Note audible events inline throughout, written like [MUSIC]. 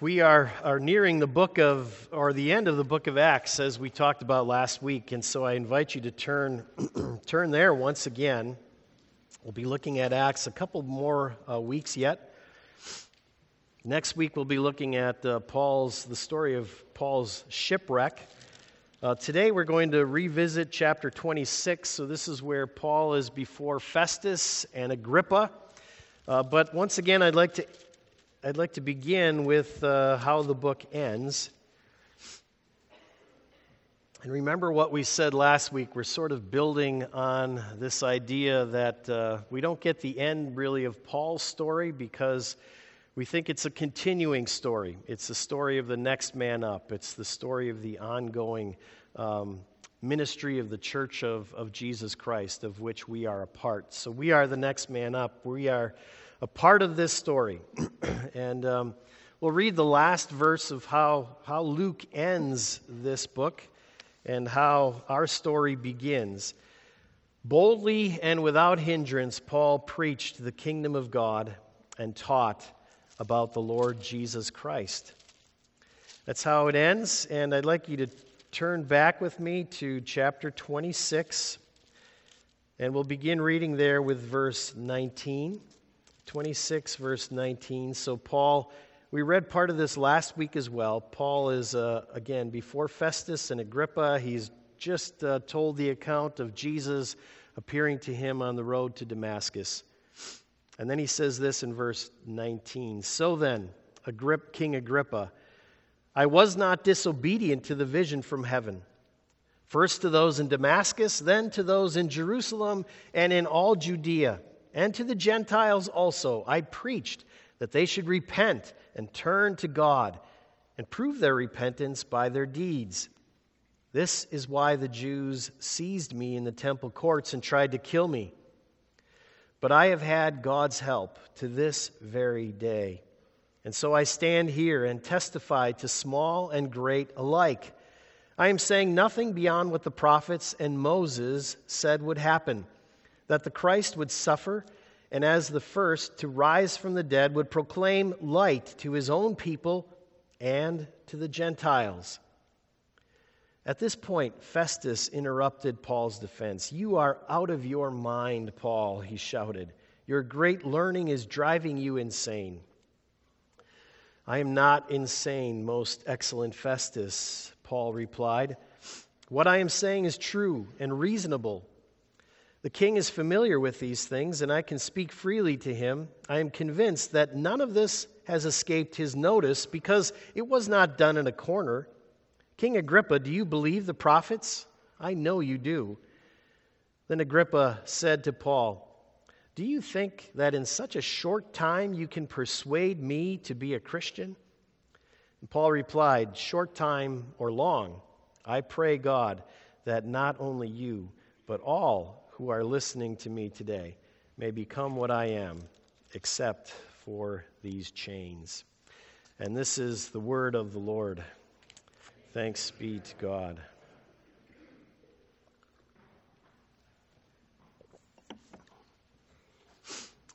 We are, are nearing the book of, or the end of the book of Acts, as we talked about last week. And so I invite you to turn, [CLEARS THROAT] turn there once again. We'll be looking at Acts a couple more uh, weeks yet. Next week, we'll be looking at uh, Paul's, the story of Paul's shipwreck. Uh, today, we're going to revisit chapter 26. So, this is where Paul is before Festus and Agrippa. Uh, but once again, I'd like to I'd like to begin with uh, how the book ends. And remember what we said last week. We're sort of building on this idea that uh, we don't get the end really of Paul's story because we think it's a continuing story. It's the story of the next man up, it's the story of the ongoing um, ministry of the church of, of Jesus Christ, of which we are a part. So we are the next man up. We are a part of this story. [CLEARS THROAT] and um, we'll read the last verse of how, how Luke ends this book and how our story begins. Boldly and without hindrance, Paul preached the kingdom of God and taught about the Lord Jesus Christ. That's how it ends, and I'd like you to turn back with me to chapter 26, and we'll begin reading there with verse 19. 26, verse 19. So, Paul, we read part of this last week as well. Paul is, uh, again, before Festus and Agrippa. He's just uh, told the account of Jesus appearing to him on the road to Damascus. And then he says this in verse 19 So then, King Agrippa, I was not disobedient to the vision from heaven. First to those in Damascus, then to those in Jerusalem and in all Judea and to the Gentiles also, I preached that they should repent and turn to God and prove their repentance by their deeds. This is why the Jews seized me in the temple courts and tried to kill me. But I have had God's help to this very day. And so I stand here and testify to small and great alike. I am saying nothing beyond what the prophets and Moses said would happen that the Christ would suffer, and as the first to rise from the dead, would proclaim light to his own people and to the Gentiles. At this point, Festus interrupted Paul's defense. You are out of your mind, Paul, he shouted. Your great learning is driving you insane. I am not insane, most excellent Festus, Paul replied. What I am saying is true and reasonable. The king is familiar with these things, and I can speak freely to him. I am convinced that none of this has escaped his notice because it was not done in a corner. King Agrippa, do you believe the prophets? I know you do. Then Agrippa said to Paul, Do you think that in such a short time you can persuade me to be a Christian? And Paul replied, Short time or long, I pray God that not only you, but all who are listening to me today may become what I am, except for these chains. And this is the word of the Lord. Thanks be to God.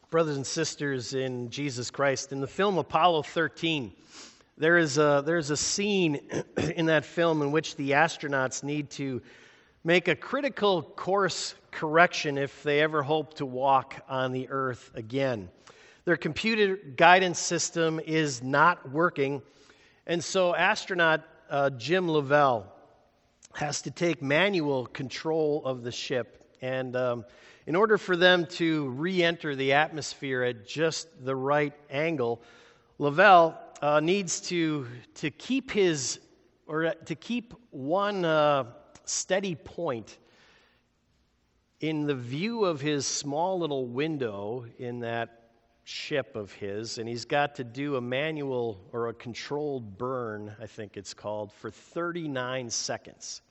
Brothers and sisters in Jesus Christ, in the film Apollo 13, there is a, there's a scene [CLEARS THROAT] in that film in which the astronauts need to make a critical course correction if they ever hope to walk on the earth again. Their computer guidance system is not working, and so astronaut uh, Jim Lovell has to take manual control of the ship. And um, in order for them to re enter the atmosphere at just the right angle, Lovell uh, needs to, to keep his, or to keep one. Uh, steady point in the view of his small little window in that ship of his, and he's got to do a manual or a controlled burn, I think it's called, for 39 seconds.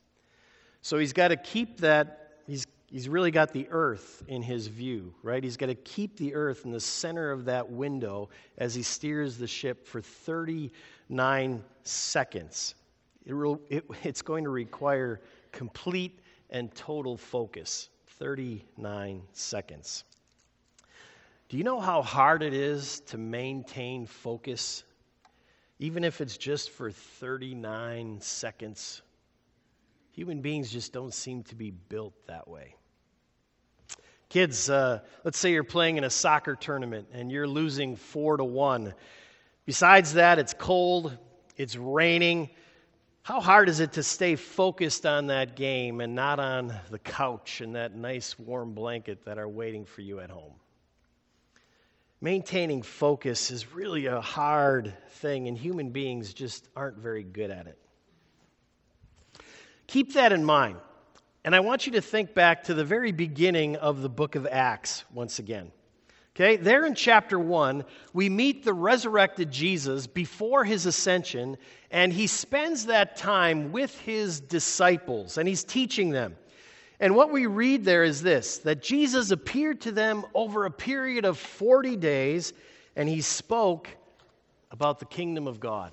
So he's got to keep that, he's, he's really got the earth in his view, right? He's got to keep the earth in the center of that window as he steers the ship for 39 seconds. It, it, [LAUGHS] it's going to require complete and total focus 39 seconds. Do you know how hard it is to maintain focus even if it's just for 39 seconds. Human beings just don't seem to be built that way. Kids, uh, let's say you're playing in a soccer tournament and you're losing four to one. Besides that, it's cold, it's raining. How hard is it to stay focused on that game and not on the couch and that nice warm blanket that are waiting for you at home? Maintaining focus is really a hard thing, and human beings just aren't very good at it. Keep that in mind. And I want you to think back to the very beginning of the book of Acts once again. Okay, there in chapter 1, we meet the resurrected Jesus before his ascension, and he spends that time with his disciples, and he's teaching them. And what we read there is this that Jesus appeared to them over a period of 40 days, and he spoke about the kingdom of God.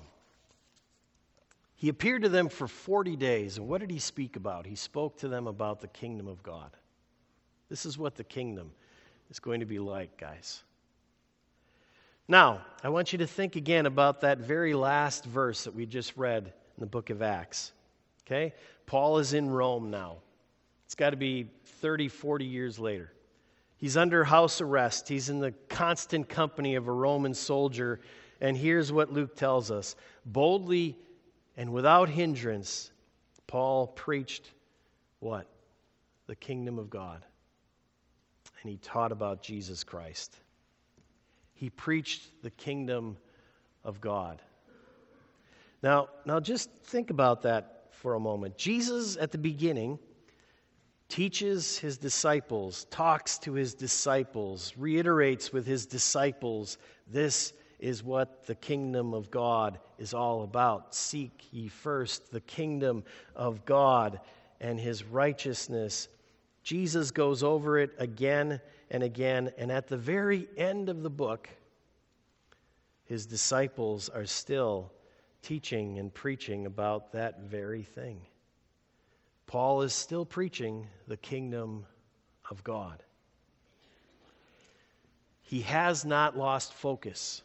He appeared to them for 40 days, and what did he speak about? He spoke to them about the kingdom of God. This is what the kingdom is going to be like, guys. Now, I want you to think again about that very last verse that we just read in the book of Acts. Okay? Paul is in Rome now. It's got to be 30, 40 years later. He's under house arrest. He's in the constant company of a Roman soldier. And here's what Luke tells us boldly and without hindrance, Paul preached what? The kingdom of God and he taught about Jesus Christ. He preached the kingdom of God. Now, now just think about that for a moment. Jesus at the beginning teaches his disciples, talks to his disciples, reiterates with his disciples, this is what the kingdom of God is all about. Seek ye first the kingdom of God and his righteousness Jesus goes over it again and again, and at the very end of the book, his disciples are still teaching and preaching about that very thing. Paul is still preaching the kingdom of God. He has not lost focus.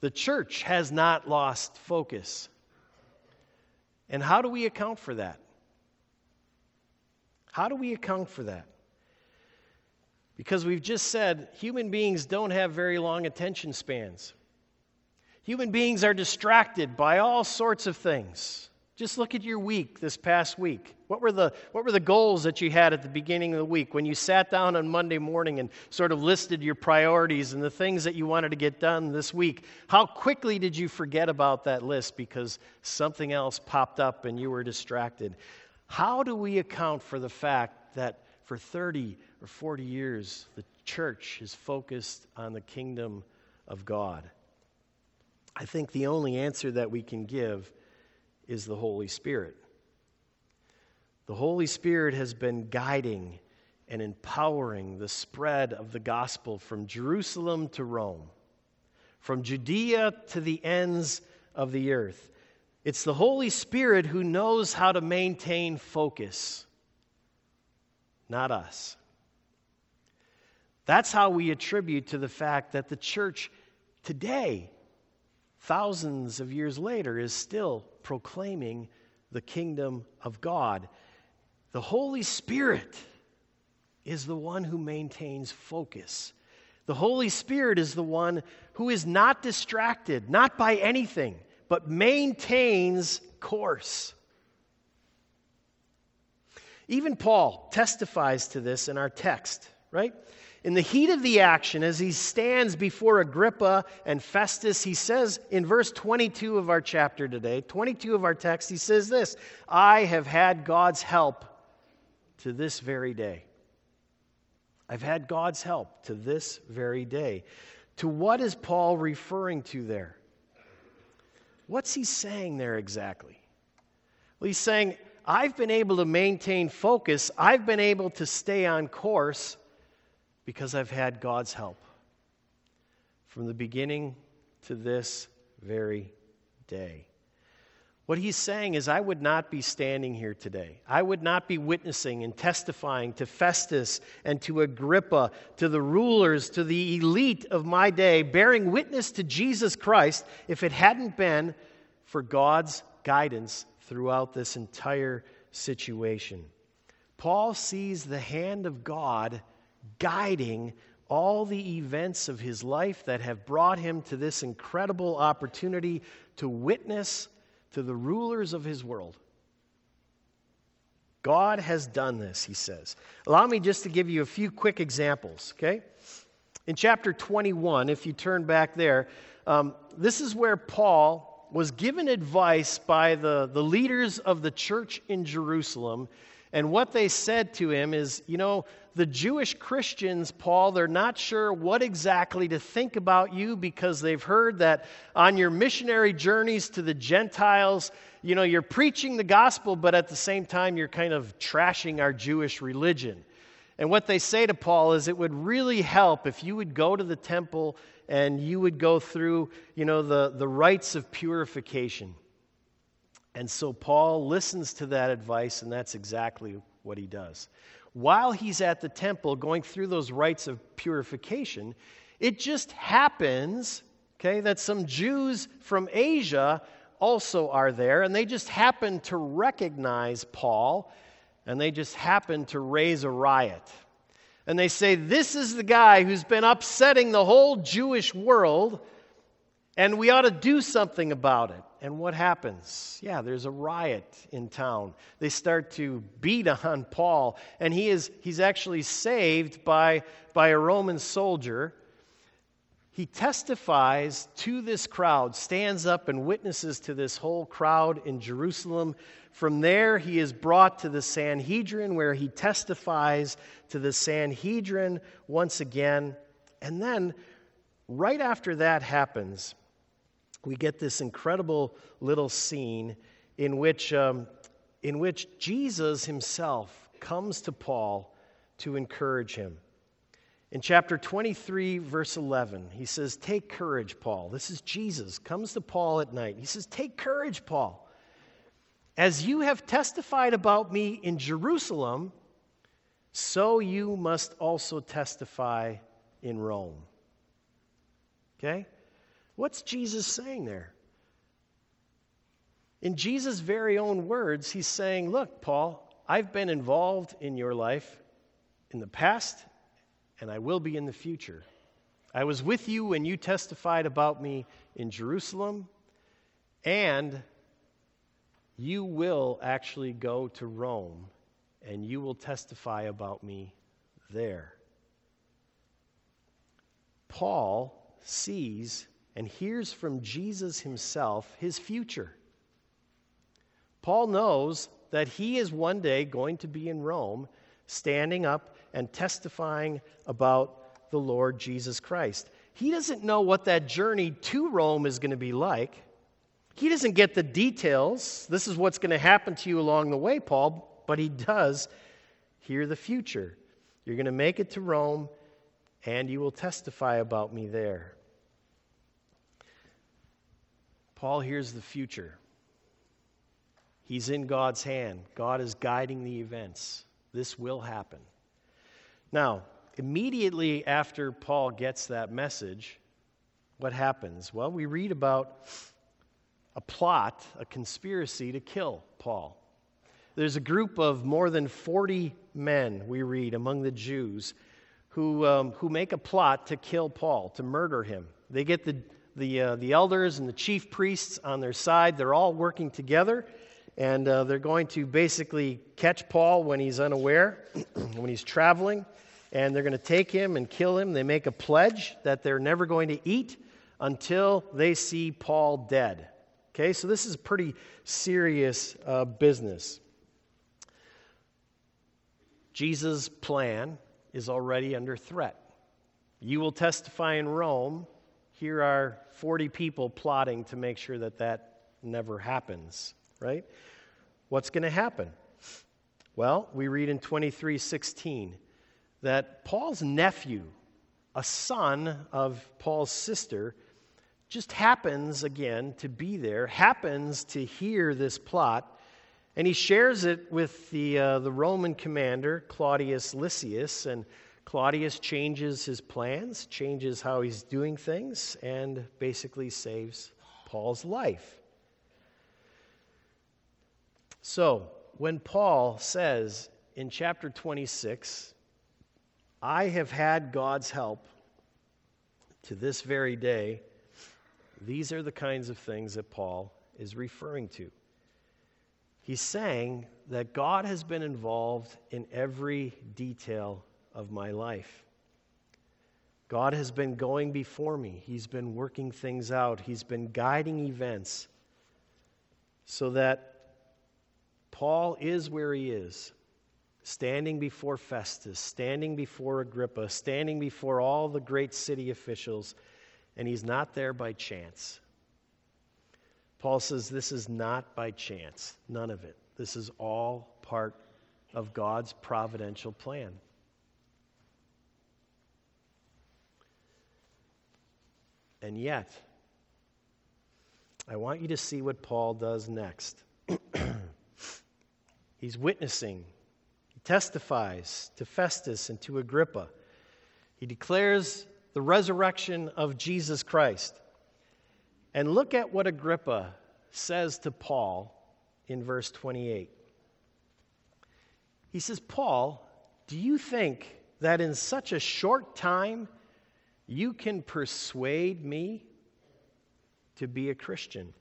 The church has not lost focus. And how do we account for that? How do we account for that? Because we've just said human beings don't have very long attention spans. Human beings are distracted by all sorts of things. Just look at your week this past week. What were, the, what were the goals that you had at the beginning of the week when you sat down on Monday morning and sort of listed your priorities and the things that you wanted to get done this week? How quickly did you forget about that list because something else popped up and you were distracted? How do we account for the fact that for 30 or 40 years the church is focused on the kingdom of God? I think the only answer that we can give is the Holy Spirit. The Holy Spirit has been guiding and empowering the spread of the gospel from Jerusalem to Rome, from Judea to the ends of the earth. It's the Holy Spirit who knows how to maintain focus, not us. That's how we attribute to the fact that the church today, thousands of years later, is still proclaiming the kingdom of God. The Holy Spirit is the one who maintains focus. The Holy Spirit is the one who is not distracted, not by anything but maintains course. Even Paul testifies to this in our text, right? In the heat of the action, as he stands before Agrippa and Festus, he says in verse 22 of our chapter today, 22 of our text, he says this I have had God's help to this very day. I've had God's help to this very day. To what is Paul referring to there? What's he saying there exactly? Well, he's saying, I've been able to maintain focus, I've been able to stay on course because I've had God's help from the beginning to this very day. What he's saying is, I would not be standing here today. I would not be witnessing and testifying to Festus and to Agrippa, to the rulers, to the elite of my day, bearing witness to Jesus Christ if it hadn't been for God's guidance throughout this entire situation. Paul sees the hand of God guiding all the events of his life that have brought him to this incredible opportunity to witness to the rulers of his world. God has done this, he says. Allow me just to give you a few quick examples, okay? In chapter 21, if you turn back there, um, this is where Paul was given advice by the, the leaders of the church in Jerusalem. And what they said to him is, you know, the Jewish Christians, Paul, they're not sure what exactly to think about you because they've heard that on your missionary journeys to the Gentiles, you know, you're preaching the gospel, but at the same time, you're kind of trashing our Jewish religion. And what they say to Paul is it would really help if you would go to the temple and you would go through, you know, the, the rites of purification. And so Paul listens to that advice, and that's exactly what he does while he's at the temple going through those rites of purification, it just happens, okay, that some Jews from Asia also are there, and they just happen to recognize Paul, and they just happen to raise a riot. And they say, This is the guy who's been upsetting the whole Jewish world, and we ought to do something about it. And what happens? Yeah, there's a riot in town. They start to beat on Paul, and he is, he's actually saved by, by a Roman soldier. He testifies to this crowd, stands up and witnesses to this whole crowd in Jerusalem. From there, he is brought to the Sanhedrin, where he testifies to the Sanhedrin once again. And then, right after that happens, we get this incredible little scene in which, um, in which Jesus himself comes to Paul to encourage him. In chapter 23, verse 11, he says, Take courage, Paul. This is Jesus, comes to Paul at night. He says, Take courage, Paul. As you have testified about me in Jerusalem, so you must also testify in Rome. Okay? What's Jesus saying there? In Jesus' very own words, he's saying, Look, Paul, I've been involved in your life in the past, and I will be in the future. I was with you when you testified about me in Jerusalem, and you will actually go to Rome and you will testify about me there. Paul sees and hears from Jesus himself his future. Paul knows that he is one day going to be in Rome, standing up and testifying about the Lord Jesus Christ. He doesn't know what that journey to Rome is going to be like. He doesn't get the details. This is what's going to happen to you along the way, Paul, but he does hear the future. You're going to make it to Rome, and you will testify about me there. Paul hears the future. He's in God's hand. God is guiding the events. This will happen. Now, immediately after Paul gets that message, what happens? Well, we read about a plot, a conspiracy to kill Paul. There's a group of more than 40 men, we read, among the Jews who, um, who make a plot to kill Paul, to murder him. They get the the, uh, the elders and the chief priests on their side. They're all working together, and uh, they're going to basically catch Paul when he's unaware, [CLEARS THROAT] when he's traveling, and they're going to take him and kill him. They make a pledge that they're never going to eat until they see Paul dead. Okay, so this is pretty serious uh, business. Jesus' plan is already under threat. You will testify in Rome here are 40 people plotting to make sure that that never happens, right? What's going to happen? Well, we read in 23:16 that Paul's nephew, a son of Paul's sister, just happens again to be there, happens to hear this plot, and he shares it with the, uh, the Roman commander, Claudius Lysias, and Claudius changes his plans, changes how he's doing things, and basically saves Paul's life. So, when Paul says in chapter 26, I have had God's help to this very day, these are the kinds of things that Paul is referring to. He's saying that God has been involved in every detail of my life. God has been going before me. He's been working things out. He's been guiding events so that Paul is where he is, standing before Festus, standing before Agrippa, standing before all the great city officials, and he's not there by chance. Paul says this is not by chance, none of it. This is all part of God's providential plan. And yet, I want you to see what Paul does next. [CLEARS THROAT] He's witnessing, he testifies to Festus and to Agrippa. He declares the resurrection of Jesus Christ. And look at what Agrippa says to Paul in verse 28. He says, Paul, do you think that in such a short time you can persuade me to be a Christian.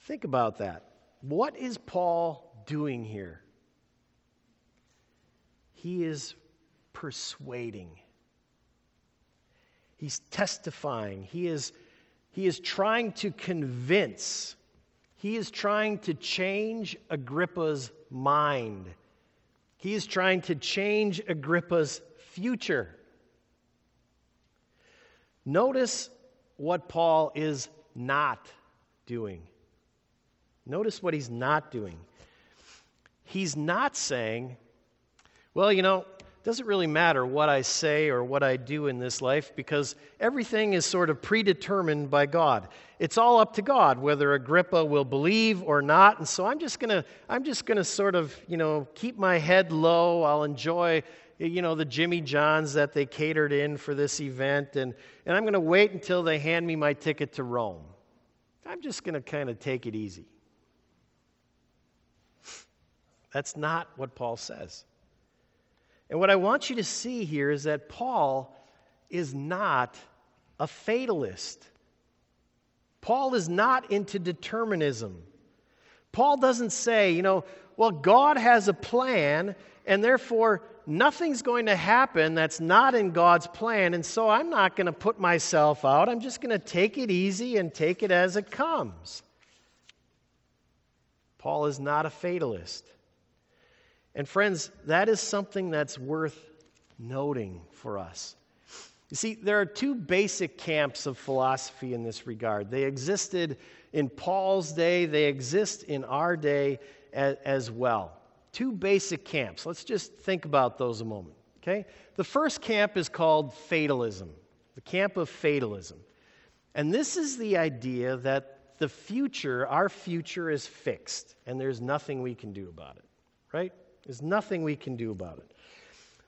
Think about that. What is Paul doing here? He is persuading. He's testifying. He is, he is trying to convince. He is trying to change Agrippa's mind. He is trying to change Agrippa's future. Notice what Paul is not doing. Notice what he's not doing. He's not saying, well, you know, it doesn't really matter what I say or what I do in this life because everything is sort of predetermined by God. It's all up to God whether Agrippa will believe or not. And so I'm just going to I'm just going to sort of, you know, keep my head low. I'll enjoy you know, the Jimmy Johns that they catered in for this event, and, and I'm going to wait until they hand me my ticket to Rome. I'm just going to kind of take it easy. That's not what Paul says. And what I want you to see here is that Paul is not a fatalist. Paul is not into determinism. Paul doesn't say, you know, well, God has a plan, and therefore nothing's going to happen that's not in God's plan, and so I'm not going to put myself out. I'm just going to take it easy and take it as it comes. Paul is not a fatalist. And friends, that is something that's worth noting for us. You see, there are two basic camps of philosophy in this regard. They existed in Paul's day, they exist in our day as, well two basic camps. Let's just think about those a moment. Okay? The first camp is called fatalism, the camp of fatalism. And this is the idea that the future, our future, is fixed, and there's nothing we can do about it, right? There's nothing we can do about it.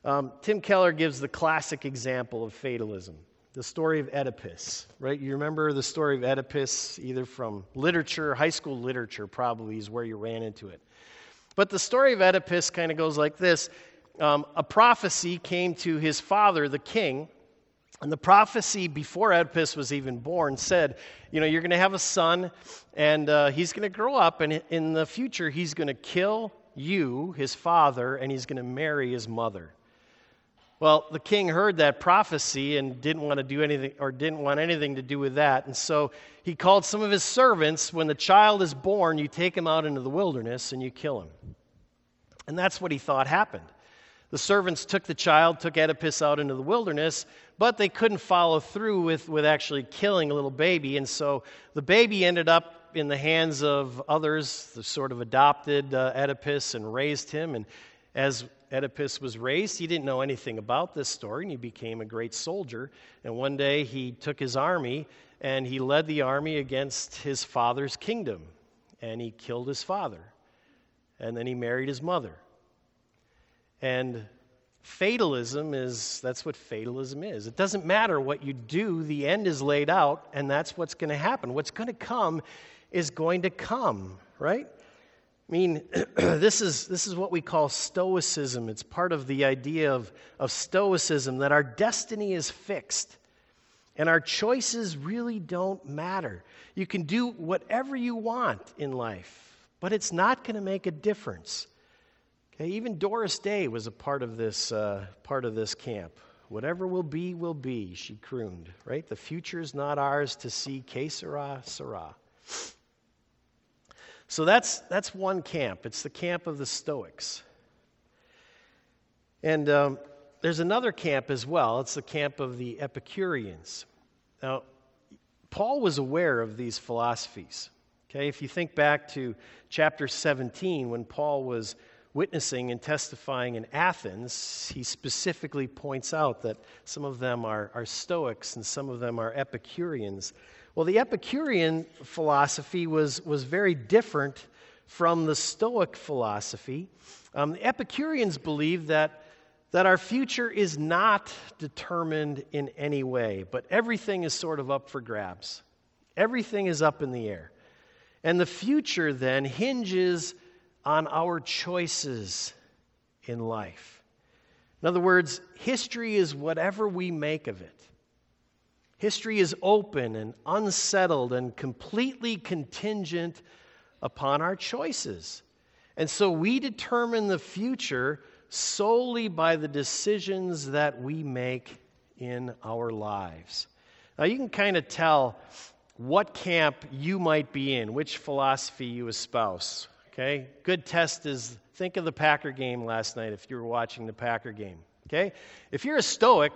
Um, Tim Keller gives the classic example of fatalism the story of Oedipus, right? You remember the story of Oedipus, either from literature, high school literature, probably is where you ran into it. But the story of Oedipus kind of goes like this um, A prophecy came to his father, the king. And the prophecy before Oedipus was even born said, you know, you're going to have a son, and uh, he's going to grow up, and in the future, he's going to kill you, his father, and he's going to marry his mother. Well, the king heard that prophecy and didn't want to do anything, or didn't want anything to do with that. And so he called some of his servants. When the child is born, you take him out into the wilderness and you kill him. And that's what he thought happened. The servants took the child, took Oedipus out into the wilderness, but they couldn't follow through with, with actually killing a little baby. And so the baby ended up in the hands of others, the sort of adopted uh, Oedipus and raised him. And as Oedipus was raised, he didn't know anything about this story, and he became a great soldier. And one day he took his army and he led the army against his father's kingdom, and he killed his father. And then he married his mother. And fatalism is that's what fatalism is. It doesn't matter what you do, the end is laid out, and that's what's going to happen. What's going to come is going to come, right? I mean, [CLEARS THROAT] this is, this is what we call Stoicism. It's part of the idea of, of Stoicism that our destiny is fixed and our choices really don't matter. You can do whatever you want in life, but it's not going to make a difference. Okay, even Doris Day was a part of this, uh, part of this camp. Whatever will be, will be, she crooned, right? The future is not ours to see, que sera, sera. So that's, that's one camp. It's the camp of the Stoics. And um, there's another camp as well. It's the camp of the Epicureans. Now, Paul was aware of these philosophies. Okay, if you think back to chapter 17, when Paul was witnessing and testifying in Athens, he specifically points out that some of them are, are Stoics and some of them are Epicureans. Well, the Epicurean philosophy was, was very different from the Stoic philosophy. Um, the Epicureans believed that, that our future is not determined in any way, but everything is sort of up for grabs. Everything is up in the air. And the future then hinges on our choices in life. In other words, history is whatever we make of it. History is open and unsettled and completely contingent upon our choices. And so we determine the future solely by the decisions that we make in our lives. Now, you can kind of tell what camp you might be in, which philosophy you espouse. Okay? Good test is think of the Packer game last night if you were watching the Packer game. Okay? If you're a Stoic,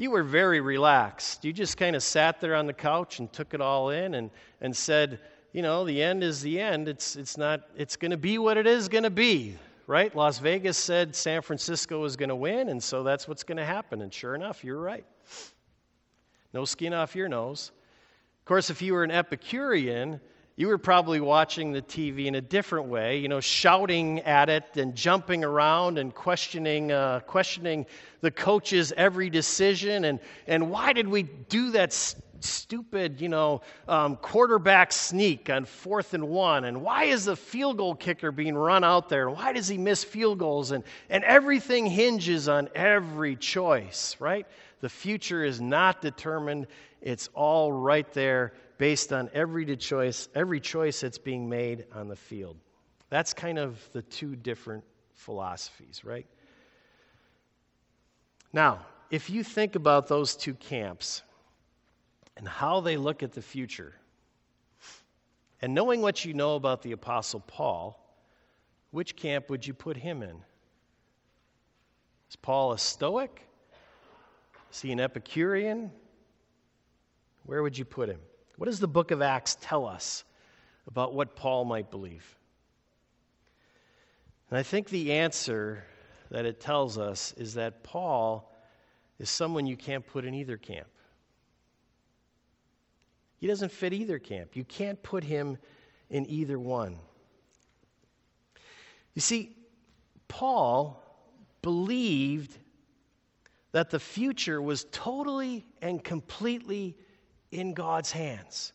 you were very relaxed. You just kind of sat there on the couch and took it all in and, and said, you know, the end is the end. It's, it's not, it's going to be what it is going to be, right? Las Vegas said San Francisco was going to win, and so that's what's going to happen. And sure enough, you're right. No skin off your nose. Of course, if you were an Epicurean, you were probably watching the TV in a different way, you know, shouting at it and jumping around and questioning, uh, questioning the coach's every decision. And, and why did we do that st- stupid, you know, um, quarterback sneak on fourth and one? And why is the field goal kicker being run out there? And why does he miss field goals? And, and everything hinges on every choice, right? The future is not determined, it's all right there based on every choice, every choice that's being made on the field. That's kind of the two different philosophies, right? Now, if you think about those two camps and how they look at the future, and knowing what you know about the Apostle Paul, which camp would you put him in? Is Paul a Stoic? Is he an Epicurean? Where would you put him? What does the book of Acts tell us about what Paul might believe? And I think the answer that it tells us is that Paul is someone you can't put in either camp. He doesn't fit either camp. You can't put him in either one. You see, Paul believed that the future was totally and completely in God's hands.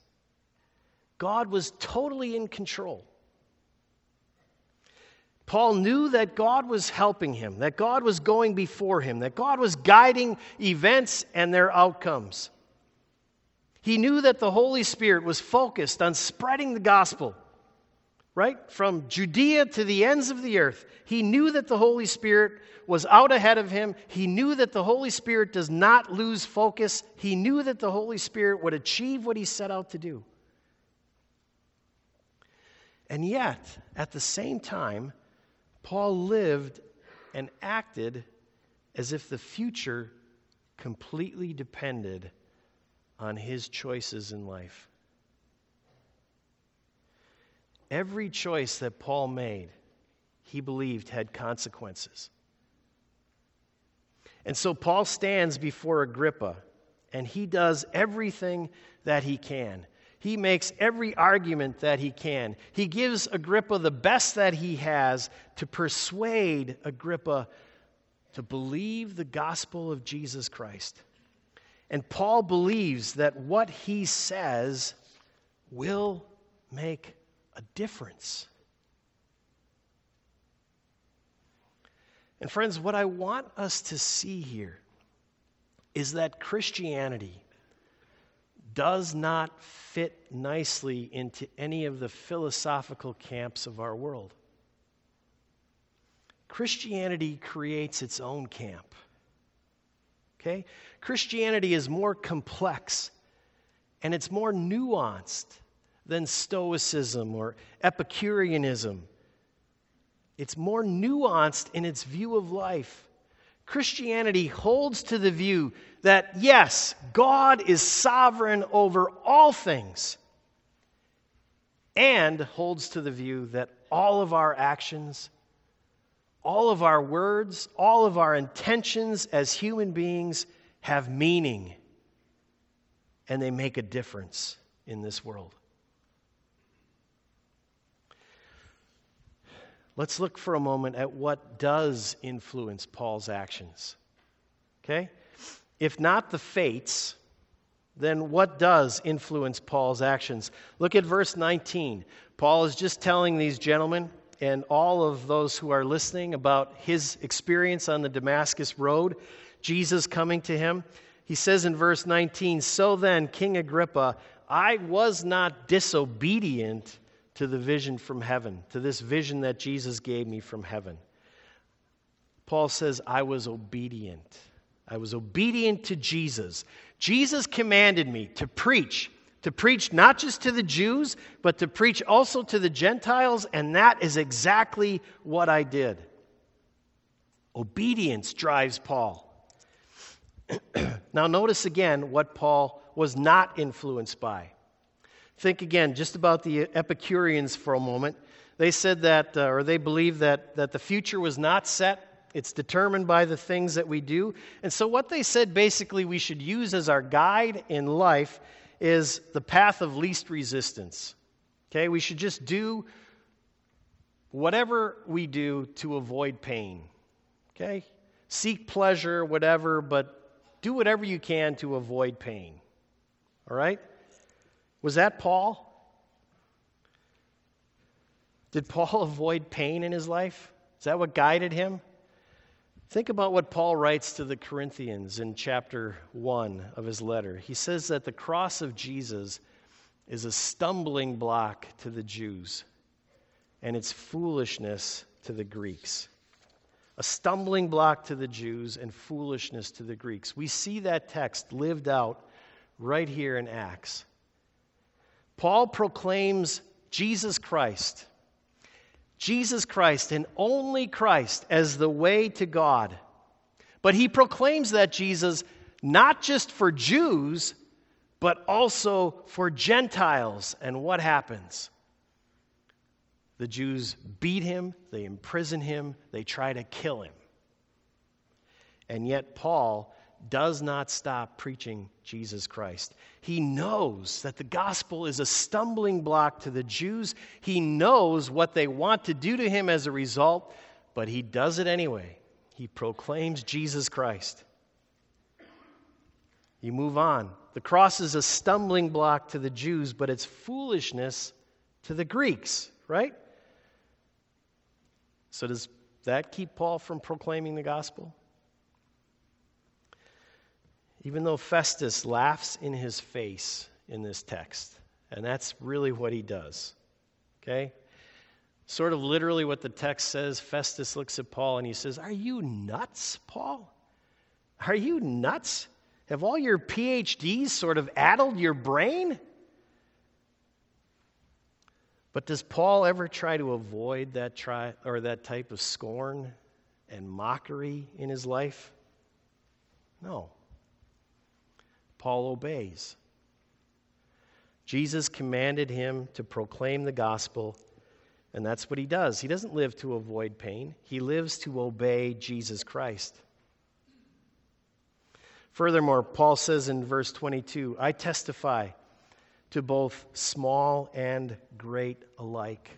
God was totally in control. Paul knew that God was helping him, that God was going before him, that God was guiding events and their outcomes. He knew that the Holy Spirit was focused on spreading the gospel right? From Judea to the ends of the earth. He knew that the Holy Spirit was out ahead of him. He knew that the Holy Spirit does not lose focus. He knew that the Holy Spirit would achieve what he set out to do. And yet, at the same time, Paul lived and acted as if the future completely depended on his choices in life. Every choice that Paul made, he believed had consequences. And so Paul stands before Agrippa and he does everything that he can. He makes every argument that he can. He gives Agrippa the best that he has to persuade Agrippa to believe the gospel of Jesus Christ. And Paul believes that what he says will make a difference. And, friends, what I want us to see here is that Christianity does not fit nicely into any of the philosophical camps of our world. Christianity creates its own camp. Okay? Christianity is more complex and it's more nuanced than Stoicism or Epicureanism. It's more nuanced in its view of life. Christianity holds to the view that, yes, God is sovereign over all things, and holds to the view that all of our actions, all of our words, all of our intentions as human beings have meaning, and they make a difference in this world. Let's look for a moment at what does influence Paul's actions. Okay? If not the fates, then what does influence Paul's actions? Look at verse 19. Paul is just telling these gentlemen and all of those who are listening about his experience on the Damascus Road, Jesus coming to him. He says in verse 19, So then, King Agrippa, I was not disobedient to the vision from heaven, to this vision that Jesus gave me from heaven. Paul says, I was obedient. I was obedient to Jesus. Jesus commanded me to preach, to preach not just to the Jews, but to preach also to the Gentiles, and that is exactly what I did. Obedience drives Paul. [CLEARS THROAT] now, notice again what Paul was not influenced by. Think again just about the Epicureans for a moment. They said that, uh, or they believed that, that the future was not set, it's determined by the things that we do. And so, what they said basically we should use as our guide in life is the path of least resistance. Okay, we should just do whatever we do to avoid pain. Okay? Seek pleasure, whatever, but do whatever you can to avoid pain. All right? Was that Paul? Did Paul [LAUGHS] avoid pain in his life? Is that what guided him? Think about what Paul writes to the Corinthians in chapter 1 of his letter. He says that the cross of Jesus is a stumbling block to the Jews, and it's foolishness to the Greeks. A stumbling block to the Jews and foolishness to the Greeks. We see that text lived out right here in Acts. Paul proclaims Jesus Christ, Jesus Christ and only Christ as the way to God. But he proclaims that Jesus not just for Jews, but also for Gentiles. And what happens? The Jews beat him, they imprison him, they try to kill him. And yet, Paul does not stop preaching Jesus Christ. He knows that the gospel is a stumbling block to the Jews. He knows what they want to do to him as a result, but he does it anyway. He proclaims Jesus Christ. You move on. The cross is a stumbling block to the Jews, but it's foolishness to the Greeks, right? So, does that keep Paul from proclaiming the gospel? Even though Festus laughs in his face in this text. And that's really what he does. Okay? Sort of literally what the text says Festus looks at Paul and he says, Are you nuts, Paul? Are you nuts? Have all your PhDs sort of addled your brain? But does Paul ever try to avoid that try or that type of scorn and mockery in his life? No. Paul obeys. Jesus commanded him to proclaim the gospel, and that's what he does. He doesn't live to avoid pain, he lives to obey Jesus Christ. Furthermore, Paul says in verse 22 I testify to both small and great alike.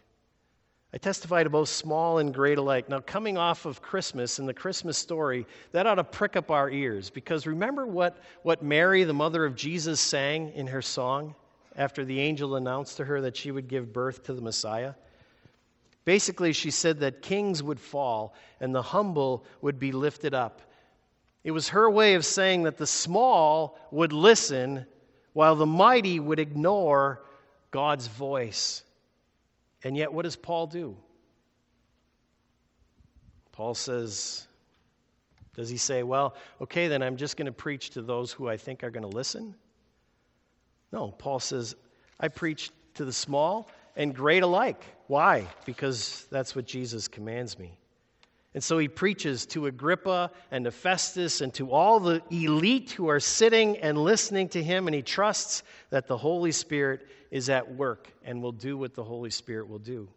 I testify to both small and great alike. Now, coming off of Christmas and the Christmas story, that ought to prick up our ears because remember what, what Mary, the mother of Jesus, sang in her song after the angel announced to her that she would give birth to the Messiah? Basically, she said that kings would fall and the humble would be lifted up. It was her way of saying that the small would listen while the mighty would ignore God's voice. And yet, what does Paul do? Paul says, Does he say, Well, okay, then I'm just going to preach to those who I think are going to listen? No, Paul says, I preach to the small and great alike. Why? Because that's what Jesus commands me. And so he preaches to Agrippa and to Festus and to all the elite who are sitting and listening to him, and he trusts that the Holy Spirit is at work and will do what the Holy Spirit will do.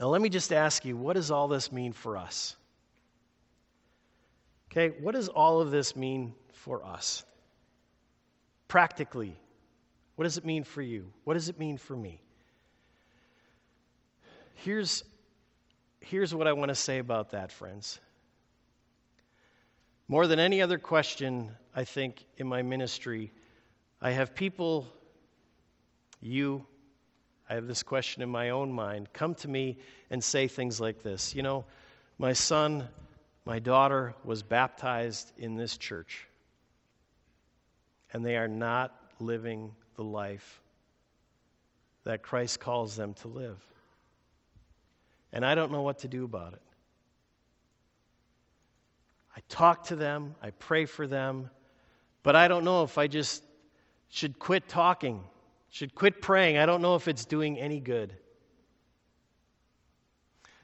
Now, let me just ask you what does all this mean for us? Okay, what does all of this mean for us? Practically, what does it mean for you? What does it mean for me? Here's, here's what I want to say about that, friends. More than any other question, I think, in my ministry, I have people, you, I have this question in my own mind, come to me and say things like this You know, my son, my daughter was baptized in this church, and they are not living the life that Christ calls them to live and I don't know what to do about it. I talk to them, I pray for them, but I don't know if I just should quit talking, should quit praying. I don't know if it's doing any good.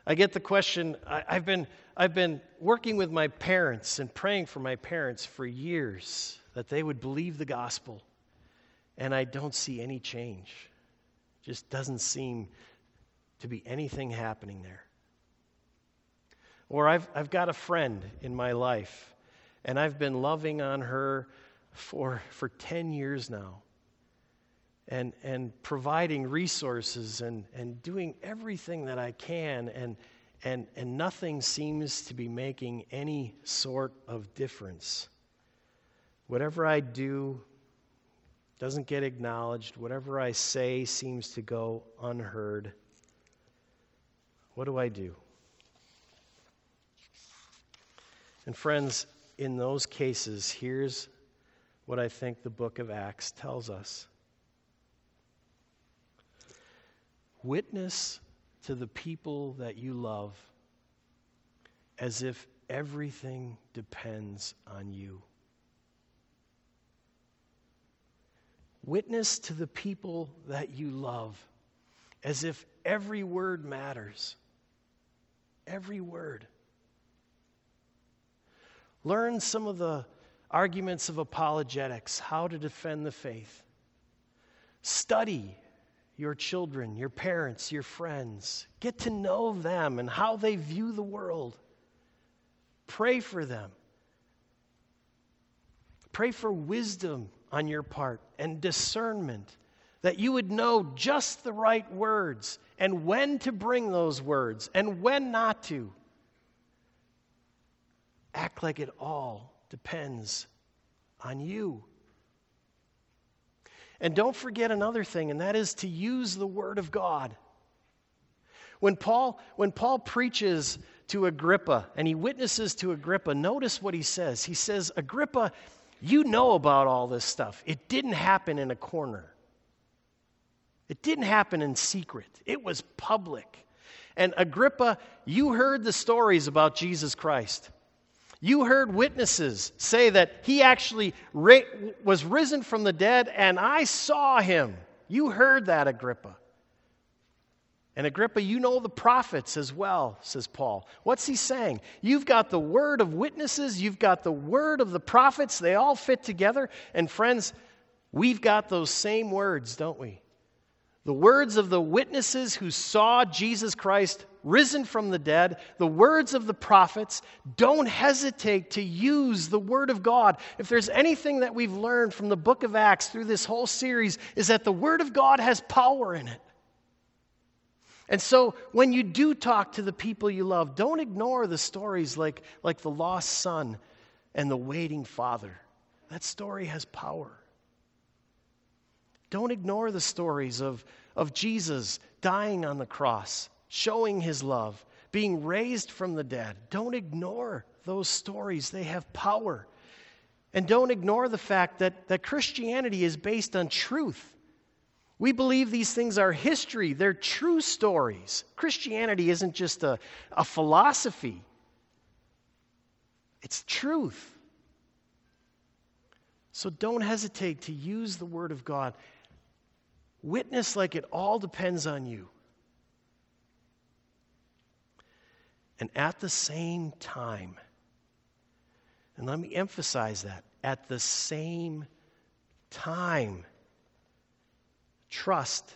I get the question I, have been, I've been working with my parents and praying for my parents for years that they would believe the gospel, and I don't see any change. Just doesn't seem to be anything happening there. Or I've, I've got a friend in my life, and I've been loving on her for, for 10 years now and, and providing resources and, and doing everything that I can, and, and, and nothing seems to be making any sort of difference. Whatever I do doesn't get acknowledged, whatever I say seems to go unheard. What do I do? And, friends, in those cases, here's what I think the book of Acts tells us Witness to the people that you love as if everything depends on you. Witness to the people that you love as if every word matters. Every word. Learn some of the arguments of apologetics, how to defend the faith. Study your children, your parents, your friends. Get to know them and how they view the world. Pray for them. Pray for wisdom on your part and discernment that you would know just the right words and when to bring those words and when not to. Act like it all depends on you. And don't forget another thing, and that is to use the Word of God. When Paul, when Paul preaches to Agrippa and he witnesses to Agrippa, notice what he says. He says, Agrippa, you know about all this stuff. It didn't happen in a corner. It didn't happen in secret, it was public. And Agrippa, you heard the stories about Jesus Christ. You heard witnesses say that he actually was risen from the dead, and I saw him. You heard that, Agrippa. And Agrippa, you know the prophets as well, says Paul. What's he saying? You've got the word of witnesses, you've got the word of the prophets, they all fit together. And friends, we've got those same words, don't we? The words of the witnesses who saw Jesus Christ risen from the dead, the words of the prophets, don't hesitate to use the Word of God. If there's anything that we've learned from the book of Acts through this whole series, is that the Word of God has power in it. And so when you do talk to the people you love, don't ignore the stories like, like the lost son and the waiting father. That story has power. Don't ignore the stories of, of Jesus dying on the cross, showing his love, being raised from the dead. Don't ignore those stories, they have power. And don't ignore the fact that, that Christianity is based on truth. We believe these things are history, they're true stories. Christianity isn't just a, a philosophy, it's truth. So don't hesitate to use the Word of God. Witness like it all depends on you. And at the same time, and let me emphasize that, at the same time, trust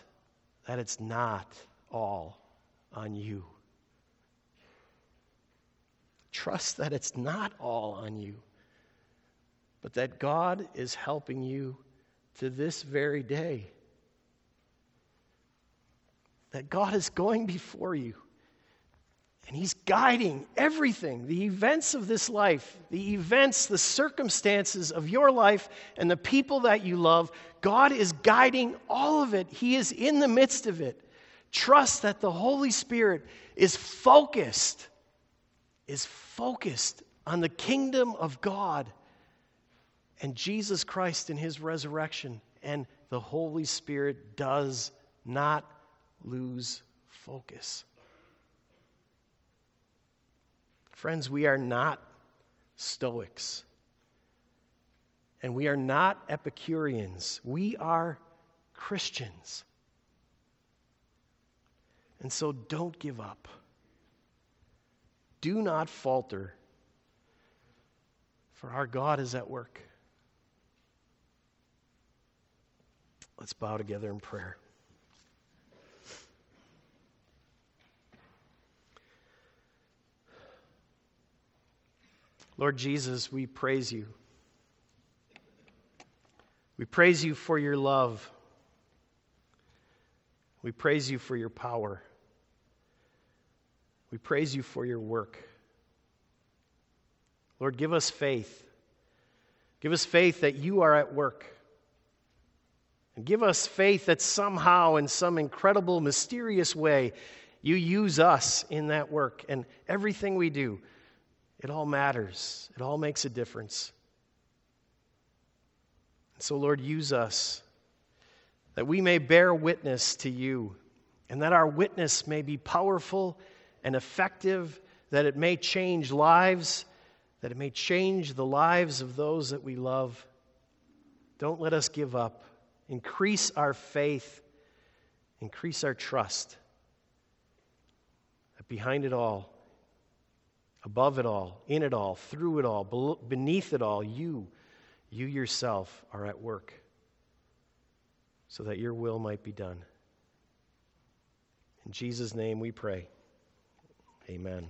that it's not all on you. Trust that it's not all on you but that God is helping you to this very day. That God is going before you. And He's guiding everything the events of this life, the events, the circumstances of your life, and the people that you love. God is guiding all of it. He is in the midst of it. Trust that the Holy Spirit is focused, is focused on the kingdom of God and Jesus Christ in his resurrection. And the Holy Spirit does not lose focus. Friends, we are not Stoics. And we are not Epicureans. We are Christians. And so don't give up. Do not falter, for our God is at work. Let's bow together in prayer. Lord Jesus, we praise you. We praise you for your love. We praise you for your power. We praise you for your work. Lord, give us faith. Give us faith that you are at work. And give us faith that somehow, in some incredible, mysterious way, you use us in that work. And everything we do, it all matters, it all makes a difference. And so, Lord, use us that we may bear witness to you, and that our witness may be powerful and effective, that it may change lives, that it may change the lives of those that we love. Don't let us give up. Increase our faith, increase our trust that behind it all, above it all, in it all, through it all, beneath it all, you, you yourself are at work so that your will might be done. In Jesus' name we pray. Amen.